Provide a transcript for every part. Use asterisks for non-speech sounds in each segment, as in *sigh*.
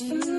Welcome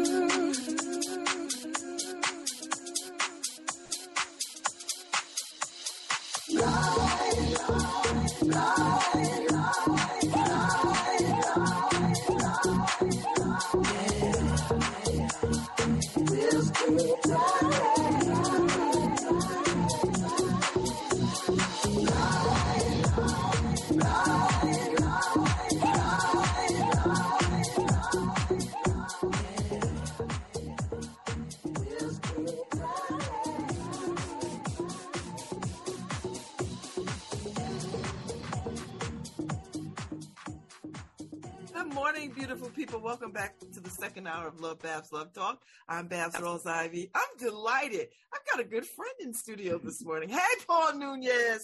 hour of Love Babz Love Talk. I'm Babz Rawls-Ivy. I'm delighted. I've got a good friend in studio *laughs* this morning. Hey, Paul Nuñez.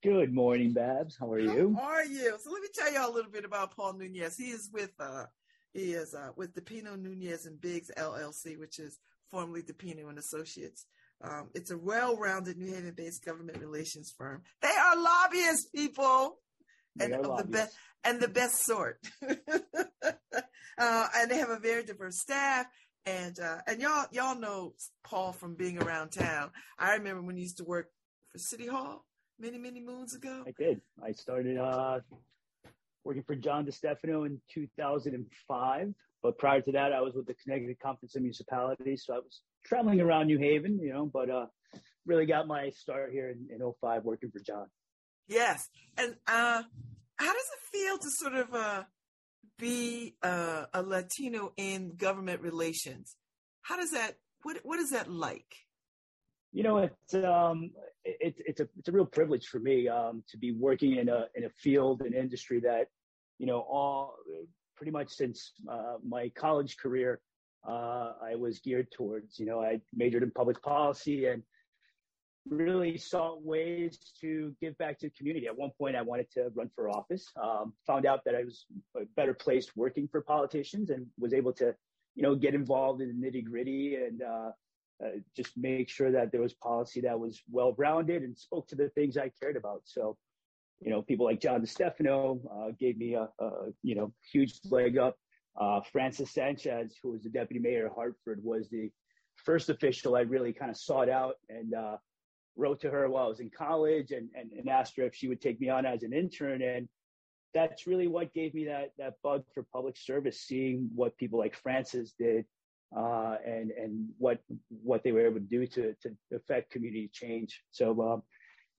Good morning, Babz. How are you? How are you? So let me tell you a little bit about Paul Nuñez. He is with uh, he is uh, with DePino Nuñez and Biggs LLC, which is formerly DePino and Associates. Um, it's a well-rounded New Haven-based government relations firm. They are lobbyists, people, they and of the best and the best sort. *laughs* uh, and they have a very diverse staff. And uh, and y'all y'all know Paul from being around town. I remember when he used to work for City Hall many many moons ago. I did. I started uh, working for John DeStefano in 2005. But prior to that, I was with the Connecticut Conference of Municipalities. So I was traveling around New Haven, you know, but uh, really got my start here in, in 05 working for John. Yes. And uh, how does it feel to sort of uh, be uh, a Latino in government relations. How does that? What What is that like? You know, it's um, it's it's a it's a real privilege for me um, to be working in a in a field and industry that, you know, all pretty much since uh, my college career, uh, I was geared towards. You know, I majored in public policy and really sought ways to give back to the community. At one point, I wanted to run for office. Um, found out that I was better placed working for politicians, and was able to, you know, get involved in the nitty gritty and uh, uh, just make sure that there was policy that was well rounded and spoke to the things I cared about. So, you know, people like John DeStefano uh, gave me a, a, you know huge leg up. Uh, Francis Sanchez, who was the deputy mayor of Hartford, was the first official I really kind of sought out and uh, wrote to her while I was in college and, and, and asked her if she would take me on as an intern. And that's really what gave me that, that bug for public service, seeing what people like Francis did uh, and, and what, what they were able to do to, to affect community change. So, um,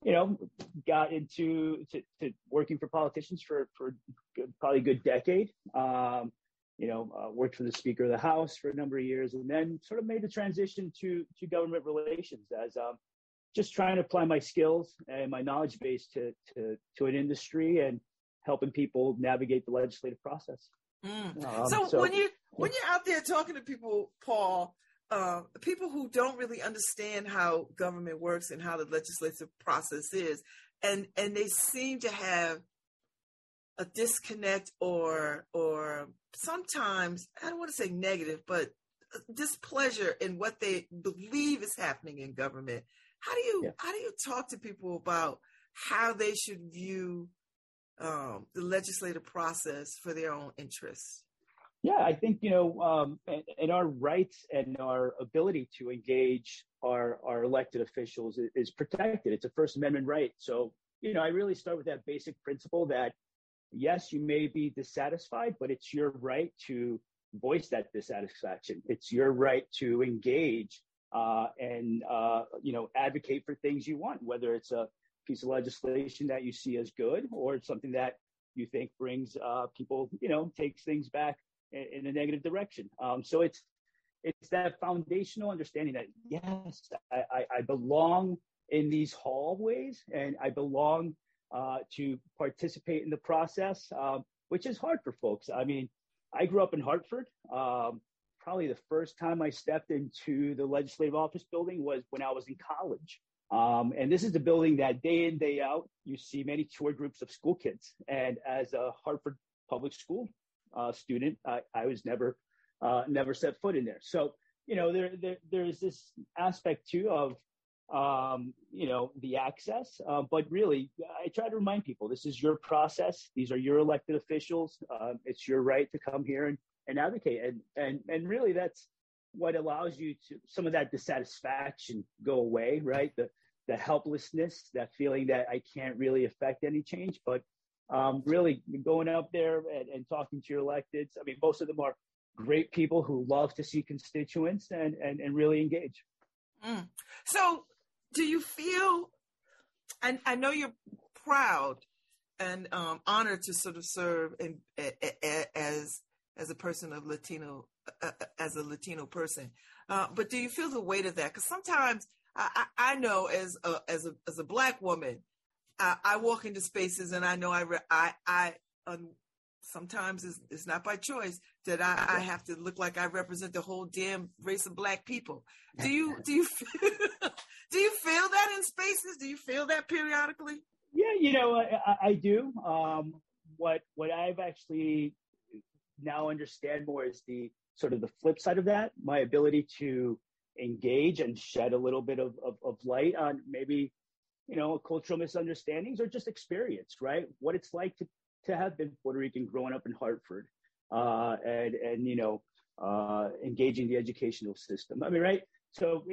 you know, got into to, to working for politicians for, for probably a good decade. Um, you know, uh, worked for the Speaker of the House for a number of years, and then sort of made the transition to to government relations as um, just trying to apply my skills and my knowledge base to to to an industry and helping people navigate the legislative process. Mm. Um, so, so, when you when you're out there talking to people, Paul, uh, people who don't really understand how government works and how the legislative process is, and and they seem to have a disconnect or or sometimes I don't want to say negative, but displeasure in what they believe is happening in government how do you yeah. how do you talk to people about how they should view um, the legislative process for their own interests? Yeah, I think you know, um, and, and, our rights and our ability to engage our our elected officials is, is protected. It's a First Amendment right. So you know, I really start with that basic principle that yes, you may be dissatisfied, but it's your right to voice that dissatisfaction. It's your right to engage uh, and uh, you know advocate for things you want, whether it's a piece of legislation that you see as good or something that you think brings uh, people, you know, takes things back in, in a negative direction. Um, so it's it's that foundational understanding that yes, I, I, I belong in these hallways and I belong uh, to participate in the process, um, which is hard for folks. I mean, I grew up in Hartford. Um, probably the first time I stepped into the legislative office building was when I was in college. Um, and this is the building that day in, day out, you see many tour groups of school kids. And as a Hartford public school uh, student, I, I, was never, uh, never set foot in there. So, you know, there, there there's this aspect too of, um, you know, the access. Uh, but really, I try to remind people this is your process. These are your elected officials. Uh, it's your right to come here and and advocate. And and and really, that's what allows you to some of that dissatisfaction go away, right? The the helplessness, that feeling that I can't really affect any change, but um, really going out there and, and talking to your electeds. I mean, most of them are great people who love to see constituents and and, and really engage. Mm. So, do you feel? And I know you're proud and um, honored to sort of serve in, as as a person of Latino uh, uh, as a Latino person. Uh, but do you feel the weight of that? Because sometimes I, I, know as a, as a as a black woman, I, I walk into spaces and I know I re, I I sometimes it's, it's, not by choice that I, I, have to look like I represent the whole damn race of black people. Do you do you feel, *laughs* do you feel that in spaces? Do you feel that periodically? Yeah, you know, I, I do. Um, what what I've actually now understand more is the sort of the flip side of that, my ability to engage and shed a little bit of, of, of light on maybe, you know, cultural misunderstandings or just experience, right? What it's like to, to have been Puerto Rican growing up in Hartford uh, and, and, you know, uh, engaging the educational system. I mean, right? So,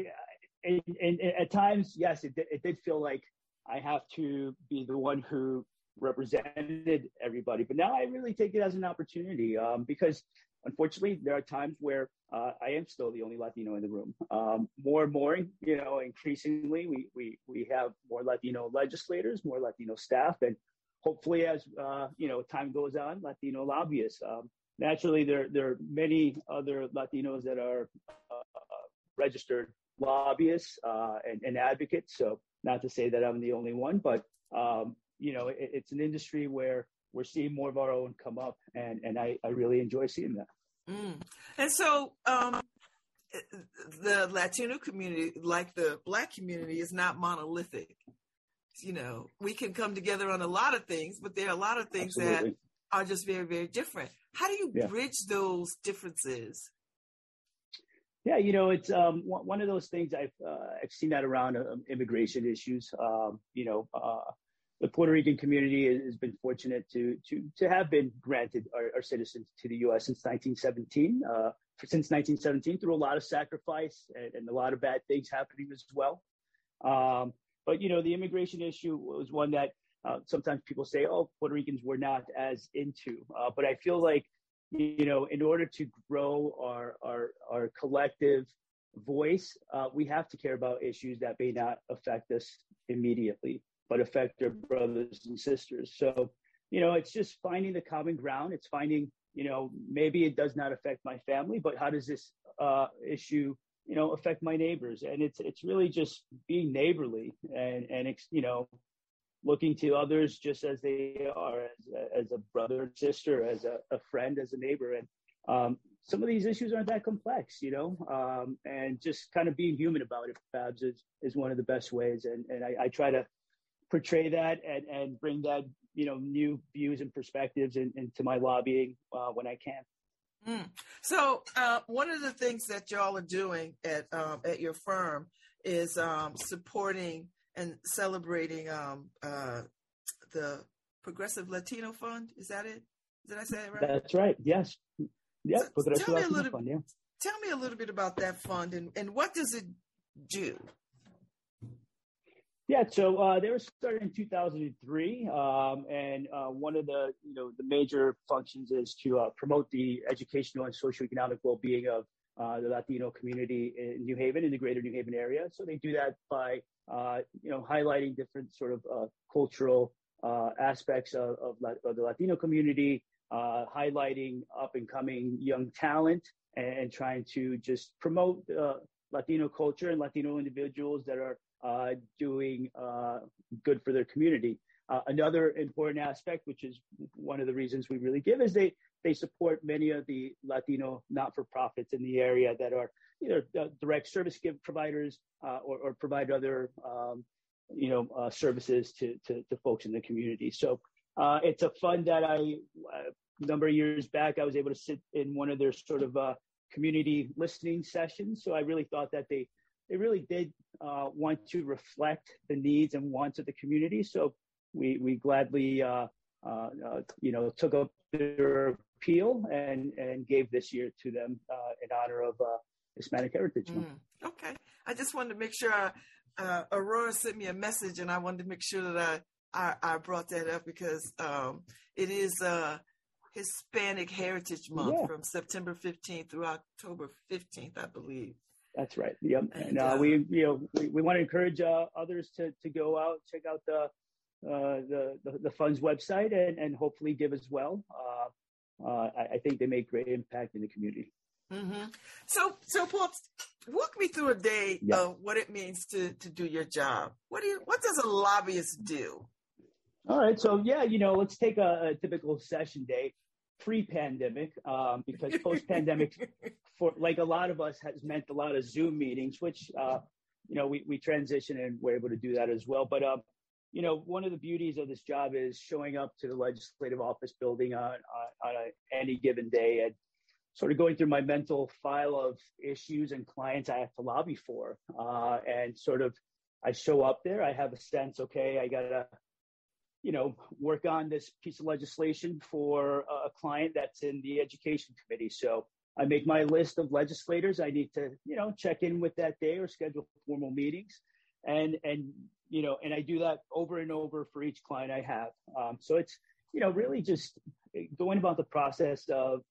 and, and, and at times, yes, it, it did feel like I have to be the one who represented everybody. But now I really take it as an opportunity um, because unfortunately there are times where uh, I am still the only Latino in the room. Um, more and more, you know, increasingly we, we, we have more Latino legislators, more Latino staff, and hopefully as, uh, you know, time goes on, Latino lobbyists. Um, naturally, there, there are many other Latinos that are uh, registered lobbyists uh, and, and advocates. So not to say that I'm the only one, but um, you know, it, it's an industry where we're seeing more of our own come up, and and I, I really enjoy seeing that. Mm. And so, um, the Latino community, like the Black community, is not monolithic. You know, we can come together on a lot of things, but there are a lot of things Absolutely. that are just very, very different. How do you yeah. bridge those differences? Yeah, you know, it's um, one of those things I've uh, I've seen that around uh, immigration issues. Um, you know, uh, the Puerto Rican community has been fortunate to to to have been granted our, our citizens to the U.S. since 1917. Uh, since 1917, through a lot of sacrifice and, and, a lot of bad things happening as well. Um, but you know, the immigration issue was one that uh, sometimes people say, "Oh, Puerto Ricans were not as into." Uh, but I feel like you know, in order to grow our our our collective voice, uh, we have to care about issues that may not affect us immediately but affect their brothers and sisters. So, you know, it's just finding the common ground. It's finding, you know, maybe it does not affect my family, but how does this uh, issue, you know, affect my neighbors? And it's it's really just being neighborly and and you know, looking to others just as they are, as as a brother and sister, as a, a friend, as a neighbor, and um, some of these issues aren't that complex, you know, um, and just kind of being human about it, Babz, is, is one of the best ways. And, and I, I try to portray that and, and bring that you know new views and perspectives in, into my lobbying uh, when I can. Mm. So uh, one of the things that y'all are doing at um, at your firm is um, supporting and celebrating um, uh, the Progressive Latino Fund. Is that it? Did I say it right? That's right. Yes. Yes. So tell me a little. Fund, yeah. Tell me a little bit about that fund and, and what does it do? Yeah, so uh, they were started in 2003, um, and uh, one of the you know the major functions is to uh, promote the educational and socioeconomic well-being of uh, the Latino community in New Haven, in the greater New Haven area. So they do that by uh, you know highlighting different sort of uh, cultural aspects of, of, of, the Latino community, highlighting up and coming young talent, and, and, trying to just promote Latino culture and Latino individuals that are uh, doing uh, good for their community. Uh, another important aspect, which is one of the reasons we really give, is they they support many of the Latino not-for-profits in the area that are either direct service give providers or, or, provide other um, you know uh, services to, to, to folks in the community. So uh, it's a fund that I a number of years back I was able to sit in one of their sort of uh, community listening sessions. So I really thought that they they really did uh, want to reflect the needs and wants of the community. So we we gladly uh, uh, uh you know took up their appeal and and gave this year to them uh, in honor of uh, Hispanic Heritage Month. Mm, okay, I just wanted to make sure. I, uh, Aurora sent me a message, and I wanted to make sure that I I, I brought that up because um, it is uh, Hispanic Heritage Month yeah. from September 15th through October 15th, I believe. That's right. Yep. And, and uh, we, you know, we, we want to encourage uh, others to, to go out, check out the, uh, the, the, the fund's website and, and hopefully give as well. Uh, uh, I, I, think they make great impact in the community. Mm-hmm. So, so Paul, walk me through a day of what it means to, to do your job. What do you, what does a lobbyist do? All right. So yeah, you know, let's take a, a typical session day pre-pandemic, um, because *laughs* post-pandemic, for like a lot of us, has meant a lot of Zoom meetings, which uh, you know we we transition and we're able to do that as well. But um, you know, one of the beauties of this job is showing up to the legislative office building on on, on a, any given day and sort of going through my mental file of issues and clients I have to lobby for, uh, and sort of I show up there. I have a sense, okay, I gotta you know, work on this piece of legislation for a client that's in the education committee. So I make my list of legislators I need to, you know, check in with that day or schedule formal meetings. And, and, you know, and I do that over and over for each client I have. Um, so it's, you know, really just going about the process of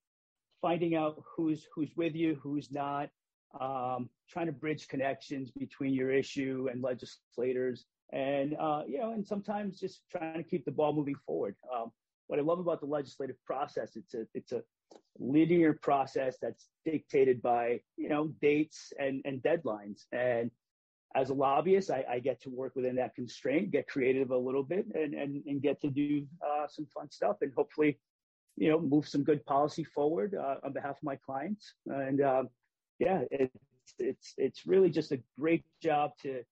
finding out who's, who's with you, who's not, um, trying to bridge connections between your issue and legislators and uh, you know, and sometimes just trying to keep the ball moving forward. Um, what I love about the legislative process, it's a it's a linear process that's dictated by you know dates and and deadlines. And as a lobbyist, I, I get to work within that constraint, get creative a little bit, and and, and get to do uh, some fun stuff, and hopefully, you know, move some good policy forward uh, on behalf of my clients. And um, yeah, it's it's it's really just a great job to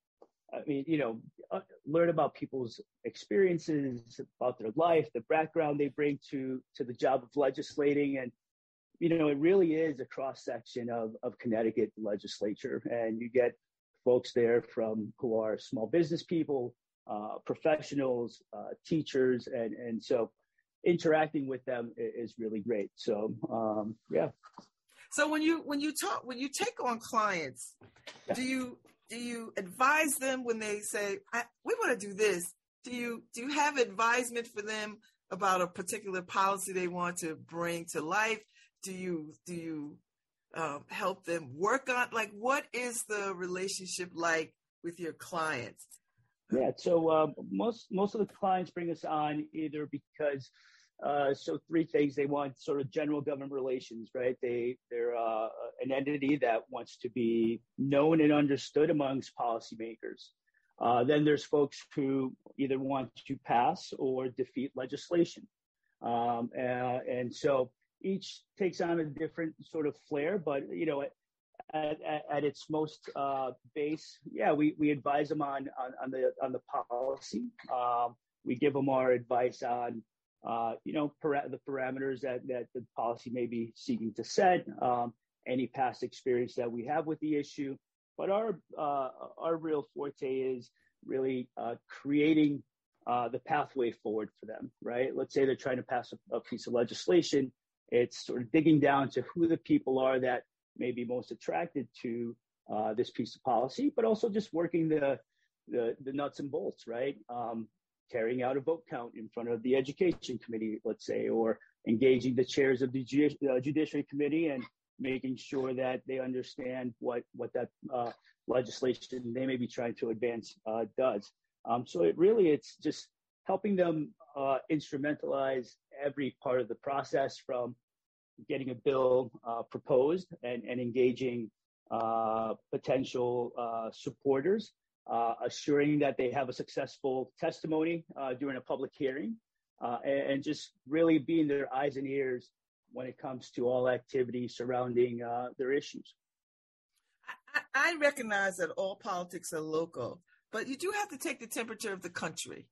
I mean, you know, uh, learn about people's experiences, about their life, the background they bring to to the job of legislating, and you know, it really is a cross section of of Connecticut legislature, and you get folks there from who are small business people, uh, professionals, uh, teachers, and and so interacting with them is really great. So um, yeah. So when you when you talk when you take on clients, yeah. do you do you advise them when they say we want to do this do you do you have advisement for them about a particular policy they want to bring to life? Do you do you um, help them work on like what is the relationship like with your clients? Yeah so uh, most most of the clients bring us on either because uh, so three things they want sort of general government relations, right? They they're uh, an entity that wants to be known and understood amongst policymakers. Uh, then there's folks who either want to pass or defeat legislation, um, and, and, so each takes on a different sort of flair. But you know, at, at, at its most uh, base, yeah, we, we advise them on, on, on the on the policy. Um, we give them our advice on uh, you know, para- the parameters that, that the policy may be seeking to set, um, any past experience that we have with the issue. But our, uh, our real forte is really uh, creating uh, the pathway forward for them, right? Let's say they're trying to pass a, a, piece of legislation. It's sort of digging down to who the people are that may be most attracted to uh, this piece of policy, but also just working the, the, the nuts and bolts, right? Um, carrying out a vote count in front of the education committee, let's say, or engaging the chairs of the uh, judiciary committee and making sure that they understand what what that uh, legislation they may be trying to advance uh, does. Um, so it really it's just helping them uh, instrumentalize every part of the process from getting a bill uh, proposed and, and engaging uh, potential supporters uh, assuring that they have a successful testimony uh, during a public hearing, uh, and, and, just really being their eyes and ears when it comes to all activity surrounding uh, their issues. I, I recognize that all politics are local, but you do have to take the temperature of the country.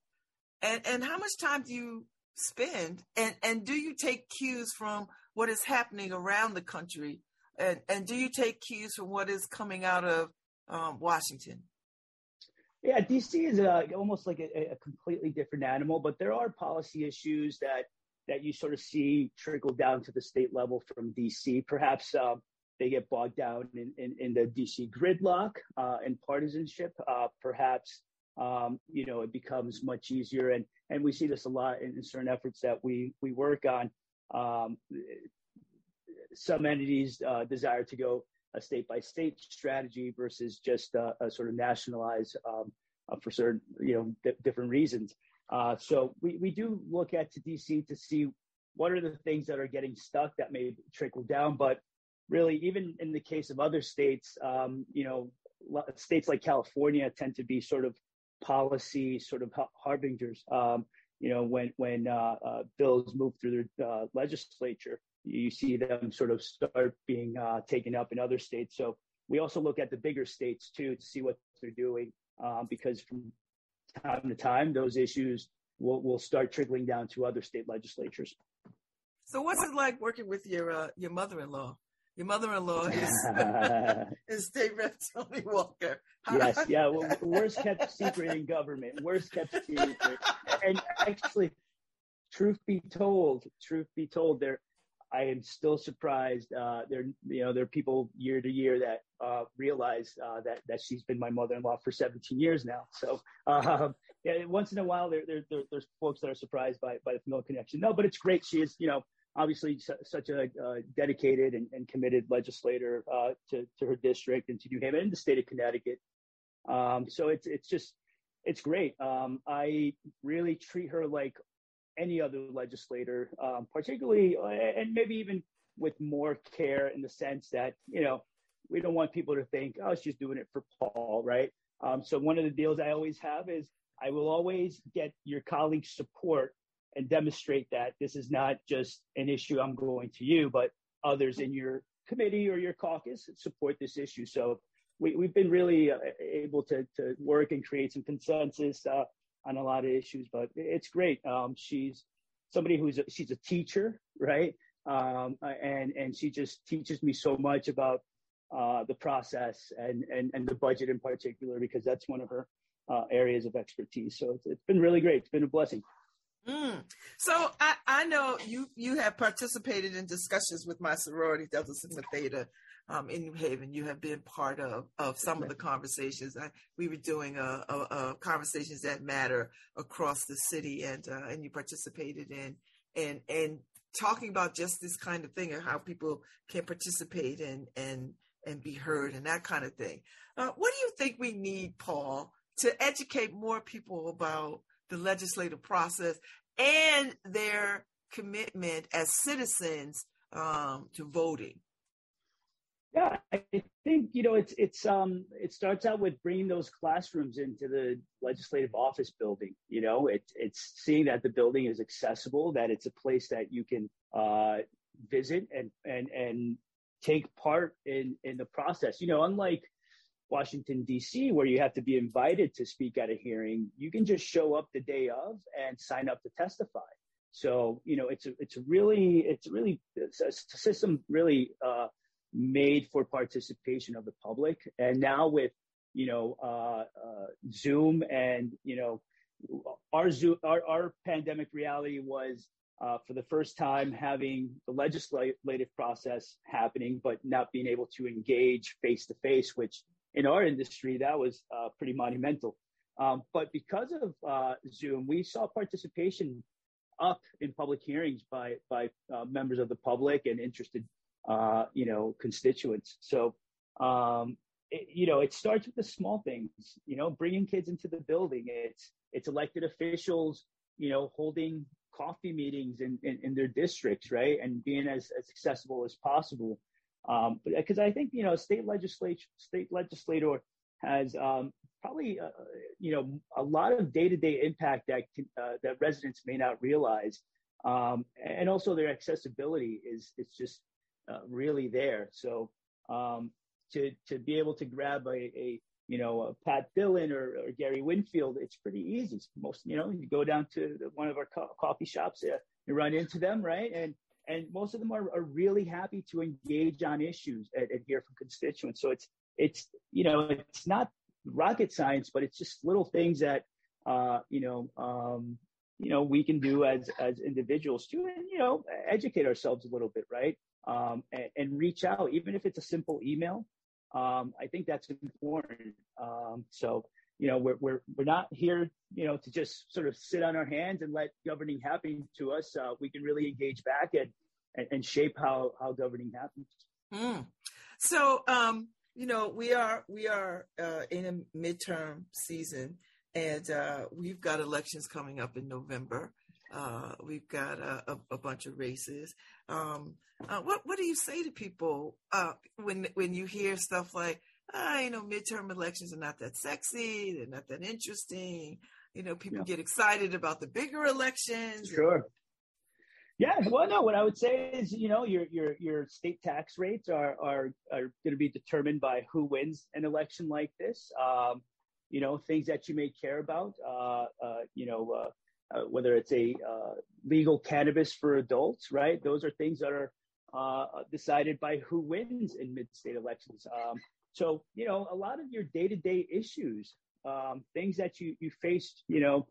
And, and how much time do you spend? And, and do you take cues from what is happening around the country? And, and do you take cues from what is coming out of um, Washington? Yeah, DC is a, almost like a, a, completely different animal, but there are policy issues that that you sort of see trickle down to the state level from DC. Perhaps uh, they get bogged down in, in, in the DC gridlock uh, and partisanship. Uh, perhaps um, you know it becomes much easier, and and we see this a lot in, in certain efforts that we we work on. Um, some entities uh, desire to go a state by state strategy versus just a sort of nationalized um, uh, for certain you know d- different reasons. Uh, so we, we do look at to DC to see what are the things that are getting stuck that may trickle down. But really, even in the case of other states, um, you know, states like California tend to be sort of policy sort of harbingers. Um, you know, when when uh, uh, bills move through their uh, legislature, you see them sort of start being uh, taken up in other states. So we also look at the bigger states too to see what they're doing, um, because from time to time, those issues will, will start trickling down to other state legislatures. So, what's it like working with your uh, your mother-in-law? Your mother-in-law *laughs* is, *laughs* is State Rep Toni Walker. yes, *laughs* yeah. Well, worst kept secret in government. Worst kept secret. And actually, truth be told, truth be told, there I am still surprised. Uh, there, you know, there are people year to year that uh, realize uh, that that she's been my mother-in-law for 17 years now. So, um, yeah, once in a while, there, there, there, there's folks that are surprised by by the familial connection. No, but it's great. She is, you know, obviously su- such a uh, dedicated and, and, committed legislator uh, to to her district and to New Haven and the state of Connecticut. Um, so it's it's just it's great. Um, I really treat her like any other legislator, um, particularly, and maybe even with more care in the sense that, you know, we don't want people to think, oh, she's doing it for Paul, right? Um, so one of the deals I always have is I will always get your colleagues' support and demonstrate that this is not just an issue I'm going to you, but others in your committee or your caucus support this issue. So we, have been really uh, able to, to work and create some consensus. Uh, on a lot of issues, but it's great. Um, she's somebody who's a, she's a teacher, right? Um, and and she just teaches me so much about uh, the process and, and and the budget in particular because that's one of her uh, areas of expertise. So it's, it's been really great. It's been a blessing. Mm. So I, I know you you have participated in discussions with my sorority, Delta Sigma Theta, um, in New Haven. You have been part of of some of the conversations. I, we were doing a, a, a, conversations that matter across the city, and uh, and you participated in and and talking about just this kind of thing and how people can participate and and and be heard and that kind of thing. Uh, what do you think we need, Paul, to educate more people about the legislative process and their commitment as citizens um, to voting? Yeah, I think you know it's it's um it starts out with bringing those classrooms into the legislative office building. You know, it's it's seeing that the building is accessible, that it's a place that you can uh, visit and and and take part in in the process. You know, unlike Washington D.C., where you have to be invited to speak at a hearing, you can just show up the day of and sign up to testify. So you know, it's a it's really it's really it's a system really. Uh, made for participation of the public. And now with, you know, uh, uh, Zoom and, you know, our, Zoom, our, our pandemic reality was uh, for the first time having the legislative process happening, but not being able to engage face to face, which in our industry, that was uh, pretty monumental. Um, but because of uh, Zoom, we saw participation up in public hearings by by uh, members of the public and interested uh, you know, constituents. So, um, it, you know, it starts with the small things, you know, bringing kids into the building. It's, it's elected officials, you know, holding coffee meetings in, in, in their districts, right. And being as, as accessible as possible. Um, because I think, you know, state legislature, state legislator has, um, probably, uh, you know, a lot of day-to-day impact that, can, uh, that residents may not realize. Um, and also their accessibility is, it's just, uh, really there. So um, to to be able to grab a, a you know a Pat Dillon or, or, Gary Winfield, it's pretty easy. Most you know you go down to one of our co- coffee shops, uh, you run into them, right? And and most of them are, are really happy to engage on issues and, and hear from constituents. So it's it's you know it's not rocket science, but it's just little things that uh, you know um, you know we can do as as individuals to you know educate ourselves a little bit right um, and, and, reach out even if it's a simple email um, i think that's important um, so you know we're, we're we're not here you know to just sort of sit on our hands and let governing happen to us uh, we can really engage back and, and, and shape how how governing happens mm. so um you know we are we are uh, in a midterm season and uh, we've got elections coming up in November. Uh, we've got a, a, a, bunch of races. Um, uh, what what do you say to people uh, when when you hear stuff like, ah, you know, midterm elections are not that sexy, they're not that interesting. You know, people yeah. get excited about the bigger elections. Sure. Yeah, well, no. What I would say is, you know, your your your state tax rates are are are going to be determined by who wins an election like this. Um, you know, things that you may care about, uh, uh, you know, uh, uh whether it's a uh, legal cannabis for adults, right? Those are things that are uh, decided by who wins in mid-state elections. Um, so, you know, a lot of your day-to-day issues, um, things that you you faced, you know,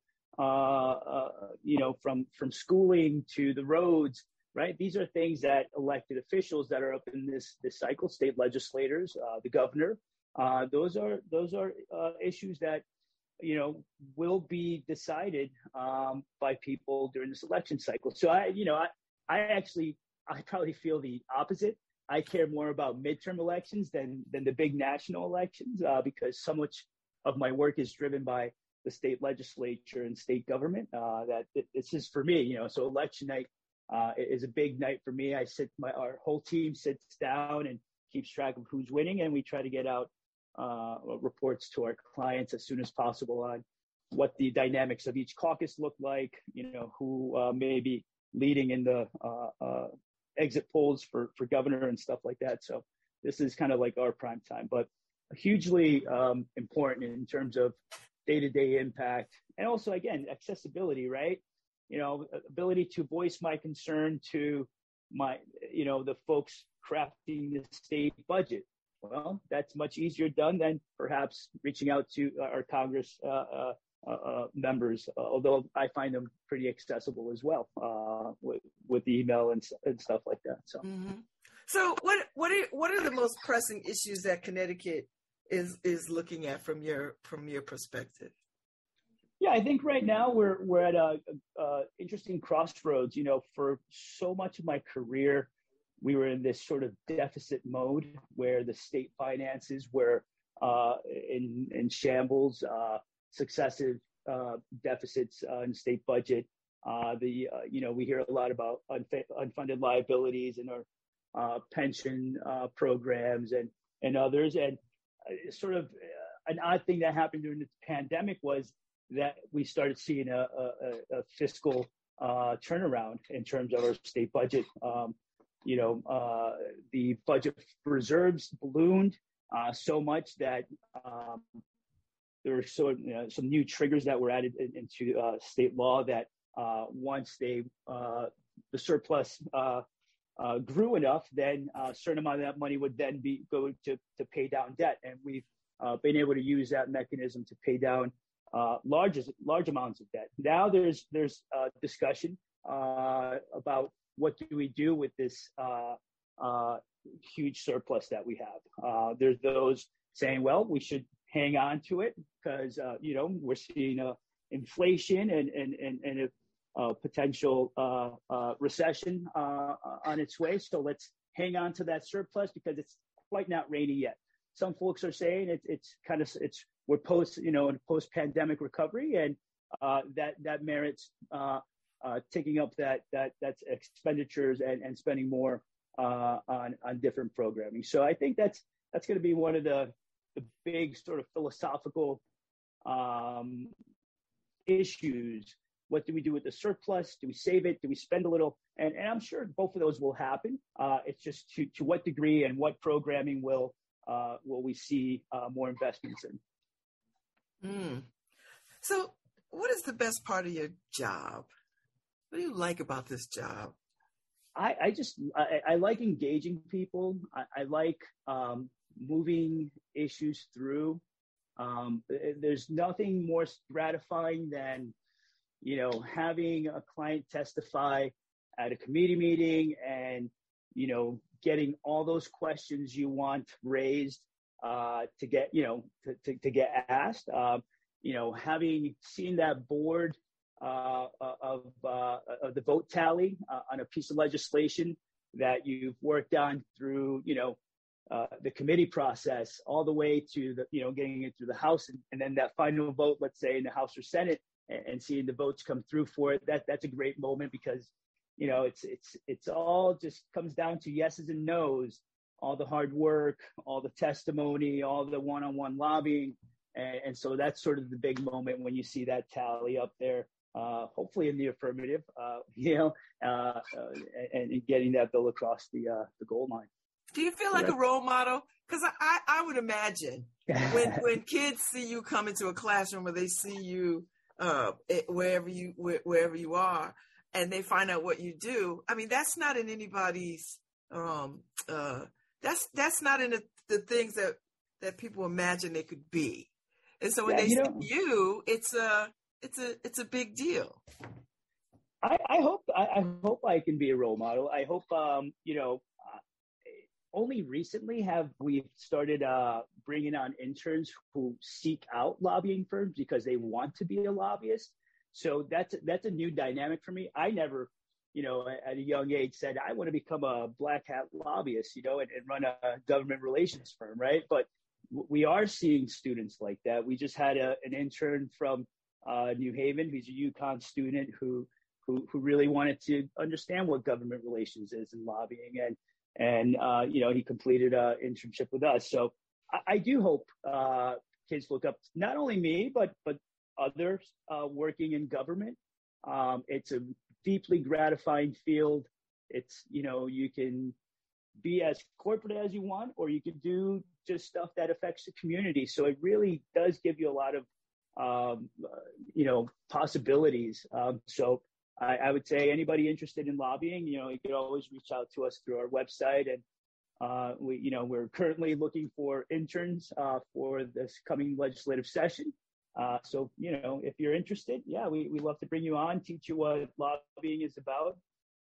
you know, from from schooling to the roads, right? These are things that elected officials that are up in this this cycle, state legislators, the governor, uh, those are those are uh, issues that you know will be decided um, by people during this election cycle. So I, you know, I, I actually I probably feel the opposite. I care more about midterm elections than than the big national elections uh, because so much of my work is driven by the state legislature and state government. Uh, that it, this is for me, you know. So election night uh, is a big night for me. I sit my our whole team sits down and keeps track of who's winning, and we try to get out uh, reports to our clients as soon as possible on what the dynamics of each caucus look like, you know, who uh, may be leading in the uh, uh, exit polls for, for governor and stuff like that. So this is kind of like our prime time, but hugely um, important in terms of day-to-day impact. And also again accessibility right? You know ability to voice my concern to my you know the folks crafting the state budget well, that's much easier done than perhaps reaching out to our Congress uh, uh, uh, uh members, uh, although I find them pretty accessible as well uh, with, with email and, and stuff like that. So, mm-hmm. so what what are what are the most pressing issues that Connecticut is is looking at from your from your perspective? Yeah, I think right now we're we're at a, a, a interesting crossroads. You know, for so much of my career, we were in this sort of deficit mode where the state finances were uh, in, in shambles, uh, successive uh, deficits uh, in state budget. Uh, the uh, you know we hear a lot about unf- unfunded liabilities in our pension programs and and others, and sort of an odd thing that happened during the pandemic was that we started seeing a, a, a fiscal turnaround in terms of our state budget. Um, you know, uh, the budget reserves ballooned uh, so much that um, there were so you know, some new triggers that were added in, into uh, state law that uh, once they uh, the surplus uh, grew enough, then a certain amount of that money would then be go to to pay down debt, and we've been able to use that mechanism to pay down large large amounts of debt. Now there's there's discussion about what do we do with this uh, uh, huge surplus that we have? Uh, there's those saying, well, we should hang on to it because uh, you know we're seeing a inflation and and and, and a, potential uh, uh, recession on its way. So let's hang on to that surplus because it's quite not rainy yet. Some folks are saying it, it's kind of it's we're post you know in post pandemic recovery and that that merits uh, taking up that that that's expenditures and, and spending more uh, on on different programming. So I think that's that's going to be one of the the big sort of philosophical um, issues. What do we do with the surplus? Do we save it? Do we spend a little? And, and I'm sure both of those will happen. Uh, it's just to to what degree and what programming will uh, will we see uh, more investments in. Mm. So, what is the best part of your job? What do you like about this job? I, I just I, I, like engaging people. I, I like um, moving issues through. Um, there's nothing more gratifying than you know, having a client testify at a committee meeting and, you know, getting all those questions you want raised uh, to get, you know, to, to, to get asked. Um, you know, having seen that board uh, of, uh, of the vote tally uh, on a piece of legislation that you've worked on through, you know, uh, the committee process all the way to the, you know, getting it through the House and, and then that final vote, let's say in the House or Senate, and, and seeing the votes come through for it. That that's a great moment because, you know, it's it's it's all just comes down to yeses and nos, all the hard work, all the testimony, all the one-on-one lobbying, and, and so that's sort of the big moment when you see that tally up there. Uh, hopefully in the affirmative, uh, *laughs* you know, uh, and, and, getting that bill across the uh, the goal line. Do you feel like a role model? Because I, I would imagine when *laughs* when kids see you come into a classroom or they see you uh, wherever you wherever you are, and they find out what you do. I mean, that's not in anybody's. Um, uh, that's that's not in the, the things that that people imagine they could be. And so when yeah, they you see know, you, it's a it's a it's a big deal. I, I hope I, I, hope I can be a role model. I hope um, you know only recently have we started uh, bringing on interns who seek out lobbying firms because they want to be a lobbyist. So that's that's a new dynamic for me. I never, you know, at a young age said I want to become a black hat lobbyist, you know, and, and run a government relations firm, right? But we are seeing students like that. We just had a, an intern from uh, New Haven, who's a UConn student who who who really wanted to understand what government relations is and lobbying, and and uh, you know he completed an internship with us. So I, I do hope uh, kids look up not only me but but others uh, working in government. Um, it's a deeply gratifying field. It's you know you can be as corporate as you want, or you can do just stuff that affects the community. So it really does give you a lot of um, you know possibilities. Um, so I, I, would say anybody interested in lobbying, you know, you could always reach out to us through our website. And uh, we, you know, we're currently looking for interns uh, for this coming legislative session. Uh, so, you know, if you're interested, yeah, we we love to bring you on, teach you what lobbying is about.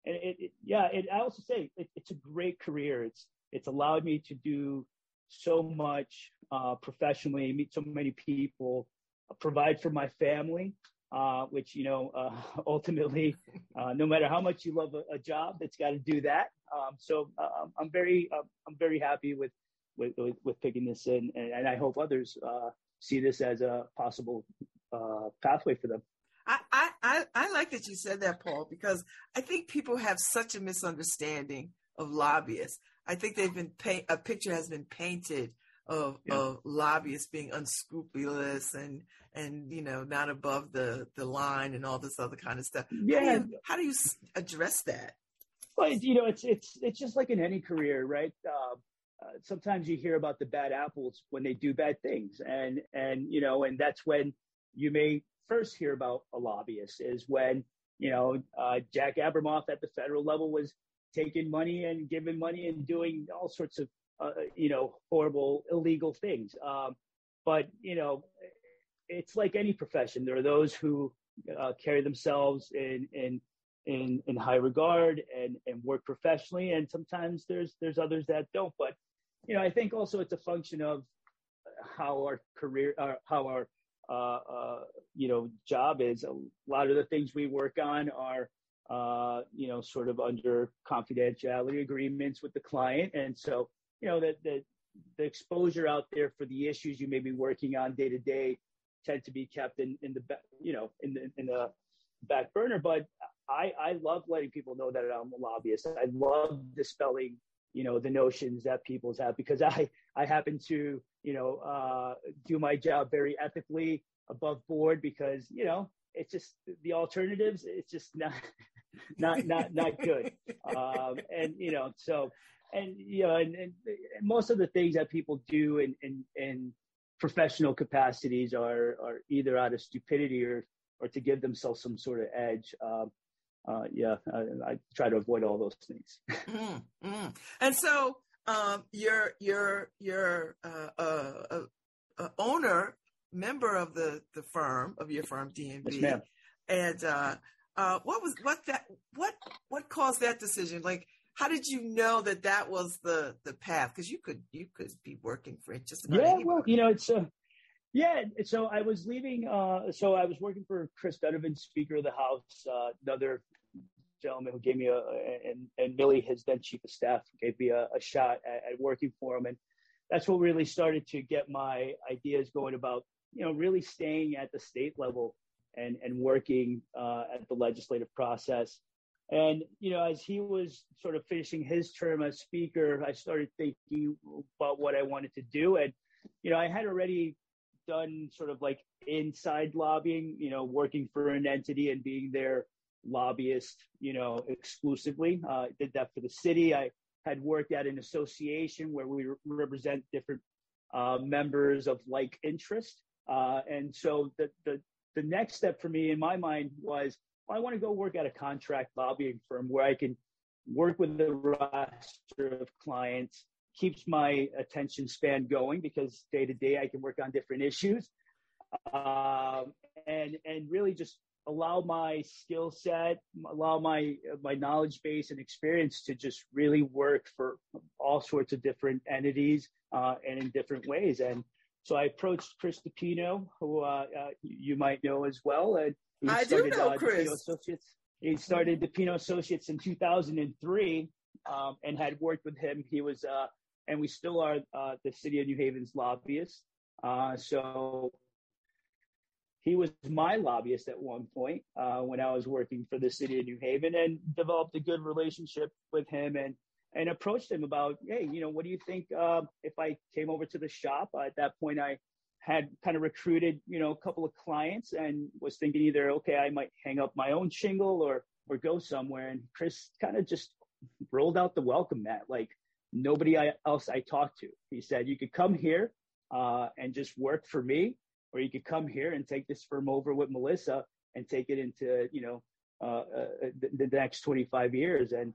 And it, it yeah, it, I also say it, it's a great career. It's it's allowed me to do so much uh, professionally, meet so many people, provide for my family uh, which you know uh, *laughs* ultimately, uh, no matter how much you love a, a job, it's got to do that. Um, so uh, I'm very uh, I'm very happy with with, with, with picking this in, and, and, I hope others uh, see this as a possible pathway for them. I, I, I like that you said that, Paul, because I think people have such a misunderstanding of lobbyists. I think they've been paint, a picture has been painted of yeah. of lobbyists being unscrupulous and and you know not above the the line and all this other kind of stuff. Yeah, how do you, how do you address that? Well, you know, it's it's it's just like in any career, right? Uh, uh, sometimes you hear about the bad apples when they do bad things, and and you know, and that's when you may first hear about a lobbyist is when you know uh, Jack Abramoff at the federal level was taking money and giving money and doing all sorts of uh, you know, horrible, illegal things. Um, but, you know, it's like any profession. There are those who uh, carry themselves in, in, in, in high regard and, and work professionally. And sometimes there's, there's others that don't. But, you know, I think also it's a function of how our career, uh, how our, uh, uh, you know, job is. A lot of the things we work on are, uh, you know, sort of under confidentiality agreements with the client. And so you know, that the, the exposure out there for the issues you may be working on day to day tend to be kept in, in the, you know, in the, in the back burner. But I, I love letting people know that I'm a lobbyist. I love dispelling, you know, the notions that people have because I, I happen to, you know, uh, do my job very ethically above board because, you know, it's just the alternatives. It's just not, *laughs* not, not, not good. *laughs* Um, and, you know, so and you know, and, and, most of the things that people do in, in, in professional capacities are are either out of stupidity or or to give themselves some sort of edge. Um, uh, yeah, I, I, try to avoid all those things. *laughs* mm, mm. And so, um, your your your uh, uh, uh, owner, member of the the firm of your firm DNB, yes, And uh, uh, what was what that what what caused that decision? Like, how did you know that that was the the path? Because you could you could be working for it just about yeah. Anybody. Well, you know, it's uh, yeah. So I was leaving. Uh, so I was working for Chris Donovan, Speaker of the House, uh, another gentleman who gave me a and and Millie, his then chief of staff, gave me a, a shot at, at working for him, and that's what really started to get my ideas going about you know really staying at the state level and and working uh, at the legislative process. And you know, as he was sort of finishing his term as speaker, I started thinking about what I wanted to do, and you know, I had already done sort of like inside lobbying, you know, working for an entity and being their lobbyist, you know, exclusively. Uh, did that for the city. I had worked at an association where we represent different uh, members of like interest. Uh, and so the, the the next step for me in my mind was I want to go work at a contract lobbying firm where I can work with a roster of clients, keeps my attention span going because day to day I can work on different issues, um, and and really just allow my skill set, allow my my knowledge base and experience to just really work for all sorts of different entities uh, and in different ways. And so I approached Chris DePino, who uh, uh, you might know as well. And he I started, do know uh, Chris. Associates. He started DePino Associates in 2003 um, and had worked with him. He was, uh, and we still are uh, the city of New Haven's lobbyist. Uh, so he was my lobbyist at one point when I was working for the city of New Haven and developed a good relationship with him. And and approached him about, hey, you know, what do you think uh, if I came over to the shop? Uh, at that point, I had kind of recruited, you know, a couple of clients and was thinking either, okay, I might hang up my own shingle or or go somewhere. And Chris kind of just rolled out the welcome mat, like nobody else I talked to. He said, you could come here uh, and just work for me, or you could come here and take this firm over with Melissa and take it into, you know, uh, uh the, the next 25 years. And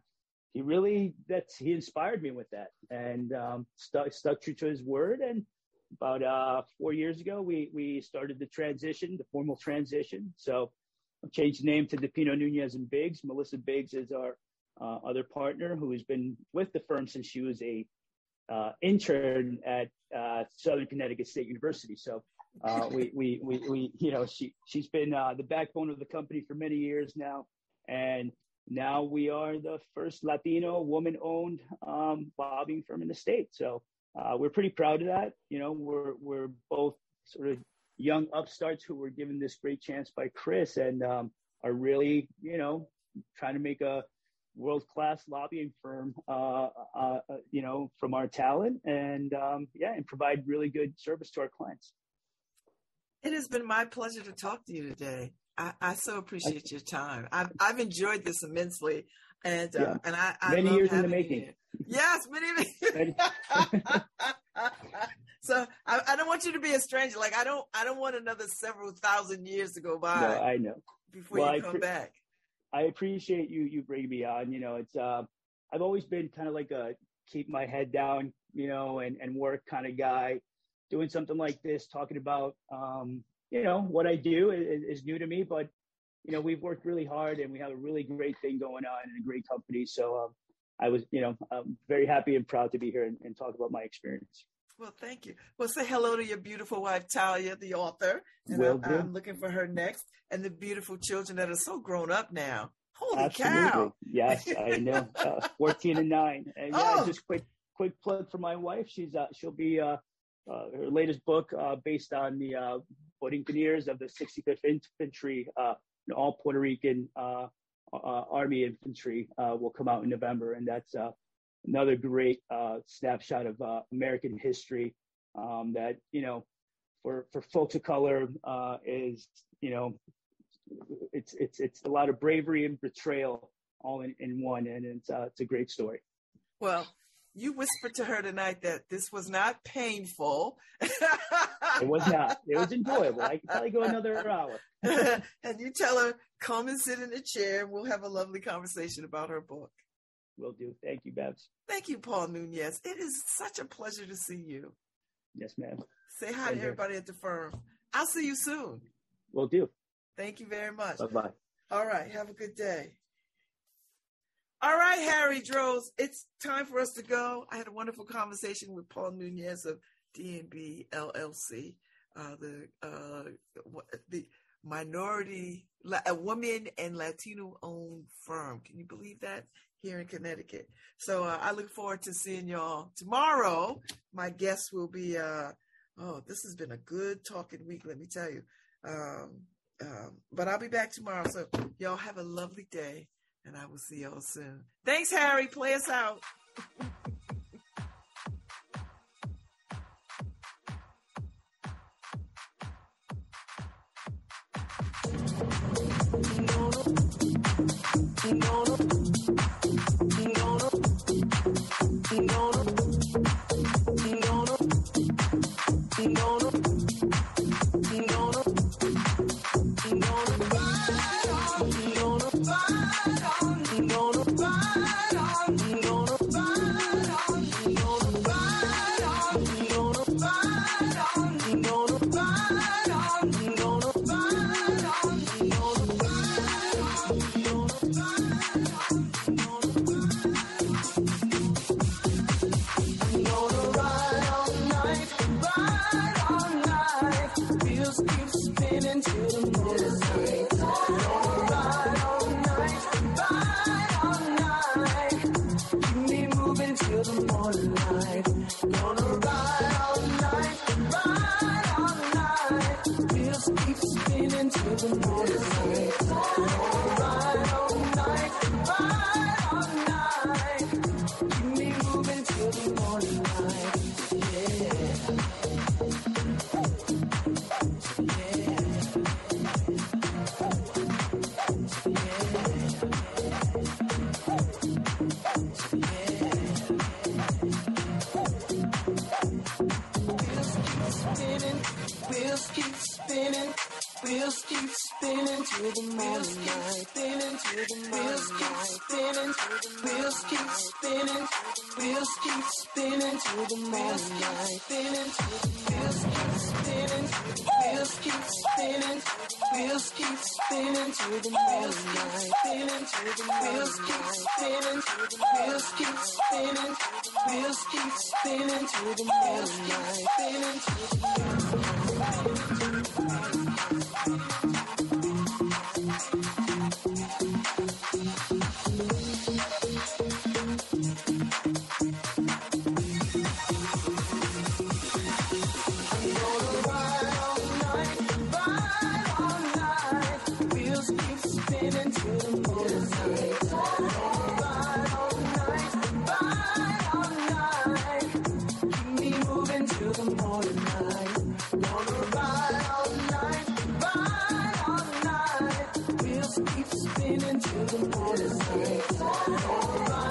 he really that's he inspired me with that and um, stuck stuck true to his word. And about uh, four years ago, we we started the transition, the formal transition. So I've changed the name to DePino Nuñez and Biggs. Melissa Biggs is our uh, other partner who has been with the firm since she was a uh, intern at uh, Southern Connecticut State University. So uh, we, we, we, we, you know, she, she's been uh, the backbone of the company for many years now. And now we are the first Latino woman owned um, lobbying firm in the state. So uh, we're pretty proud of that. You know, we're, we're both sort of young upstarts who were given this great chance by Chris and um, are really, you know, trying to make a world class lobbying firm, uh, uh, uh, you know, from our talent and um, yeah, and provide really good service to our clients. It has been my pleasure to talk to you today. I, I so appreciate your time. I've, I've enjoyed this immensely, and uh, yeah. and I, I many years in the making. You. Yes, many. *laughs* so I, I, don't want you to be a stranger. Like I don't I don't want another several thousand years to go by. No, I know. Before well, you come pre- back. I appreciate you you bring me on. You know, it's uh, I've always been kind of like a keep my head down, you know, and and work kind of guy. Doing something like this, talking about um, you know, what I do is, is, new to me, but you know, we've worked really hard and we have a really great thing going on and a great company. So um, I was, you know, I'm very happy and proud to be here and, and, talk about my experience. Well, thank you. Well, say hello to your beautiful wife, Talia, the author. And Will I'm, I'm looking for her next and the beautiful children that are so grown up now. Holy Absolutely. cow. Yes, I know. *laughs* Uh, 14 and nine. And yeah, oh. just quick, quick plug for my wife. She's, uh, she'll be, uh, uh, her latest book uh, based on the uh, Borinqueneers of the 65th Infantry, uh, all Puerto Rican uh, uh, Uh, Army infantry, uh, will come out in November, and that's uh, another great snapshot of American history um, that you know for for folks of color is you know it's it's it's a lot of bravery and betrayal all in, in one, and it's it's a great story. Well, you whispered to her tonight that this was not painful. it was not. It was enjoyable. I could probably go another hour. *laughs* and you tell her, come and sit in a chair and we'll have a lovely conversation about her book. Will do. Thank you, Babz. Thank you, Paul Nuñez. It is such a pleasure to see you. Yes, ma'am. Say hi Thank to everybody at the firm. I'll see you soon. Will do. Thank you very much. Bye bye. All right. Have a good day. All right, Harry Droz, it's time for us to go. I had a wonderful conversation with Paul Nuñez of DNB LLC, uh, the uh, the minority, a woman and Latino owned firm. Can you believe that? Here in Connecticut. So uh, I look forward to seeing y'all tomorrow. My guest will be, uh, oh, this has been a good talking week, let me tell you. Um, um, but I'll be back tomorrow. So y'all have a lovely day and I will see y'all soon. Thanks, Harry. Play us out. *laughs* spinning wheels keep spinning, wheels keep spinning, wheels keep spinning to the to the wheels keep spinning wheels keep spinning, wheels keep spinning, spinning to the moonlight, spinning wheels keep spinning, wheels keep spinning wheels keep spinning to the moonlight. Thank you.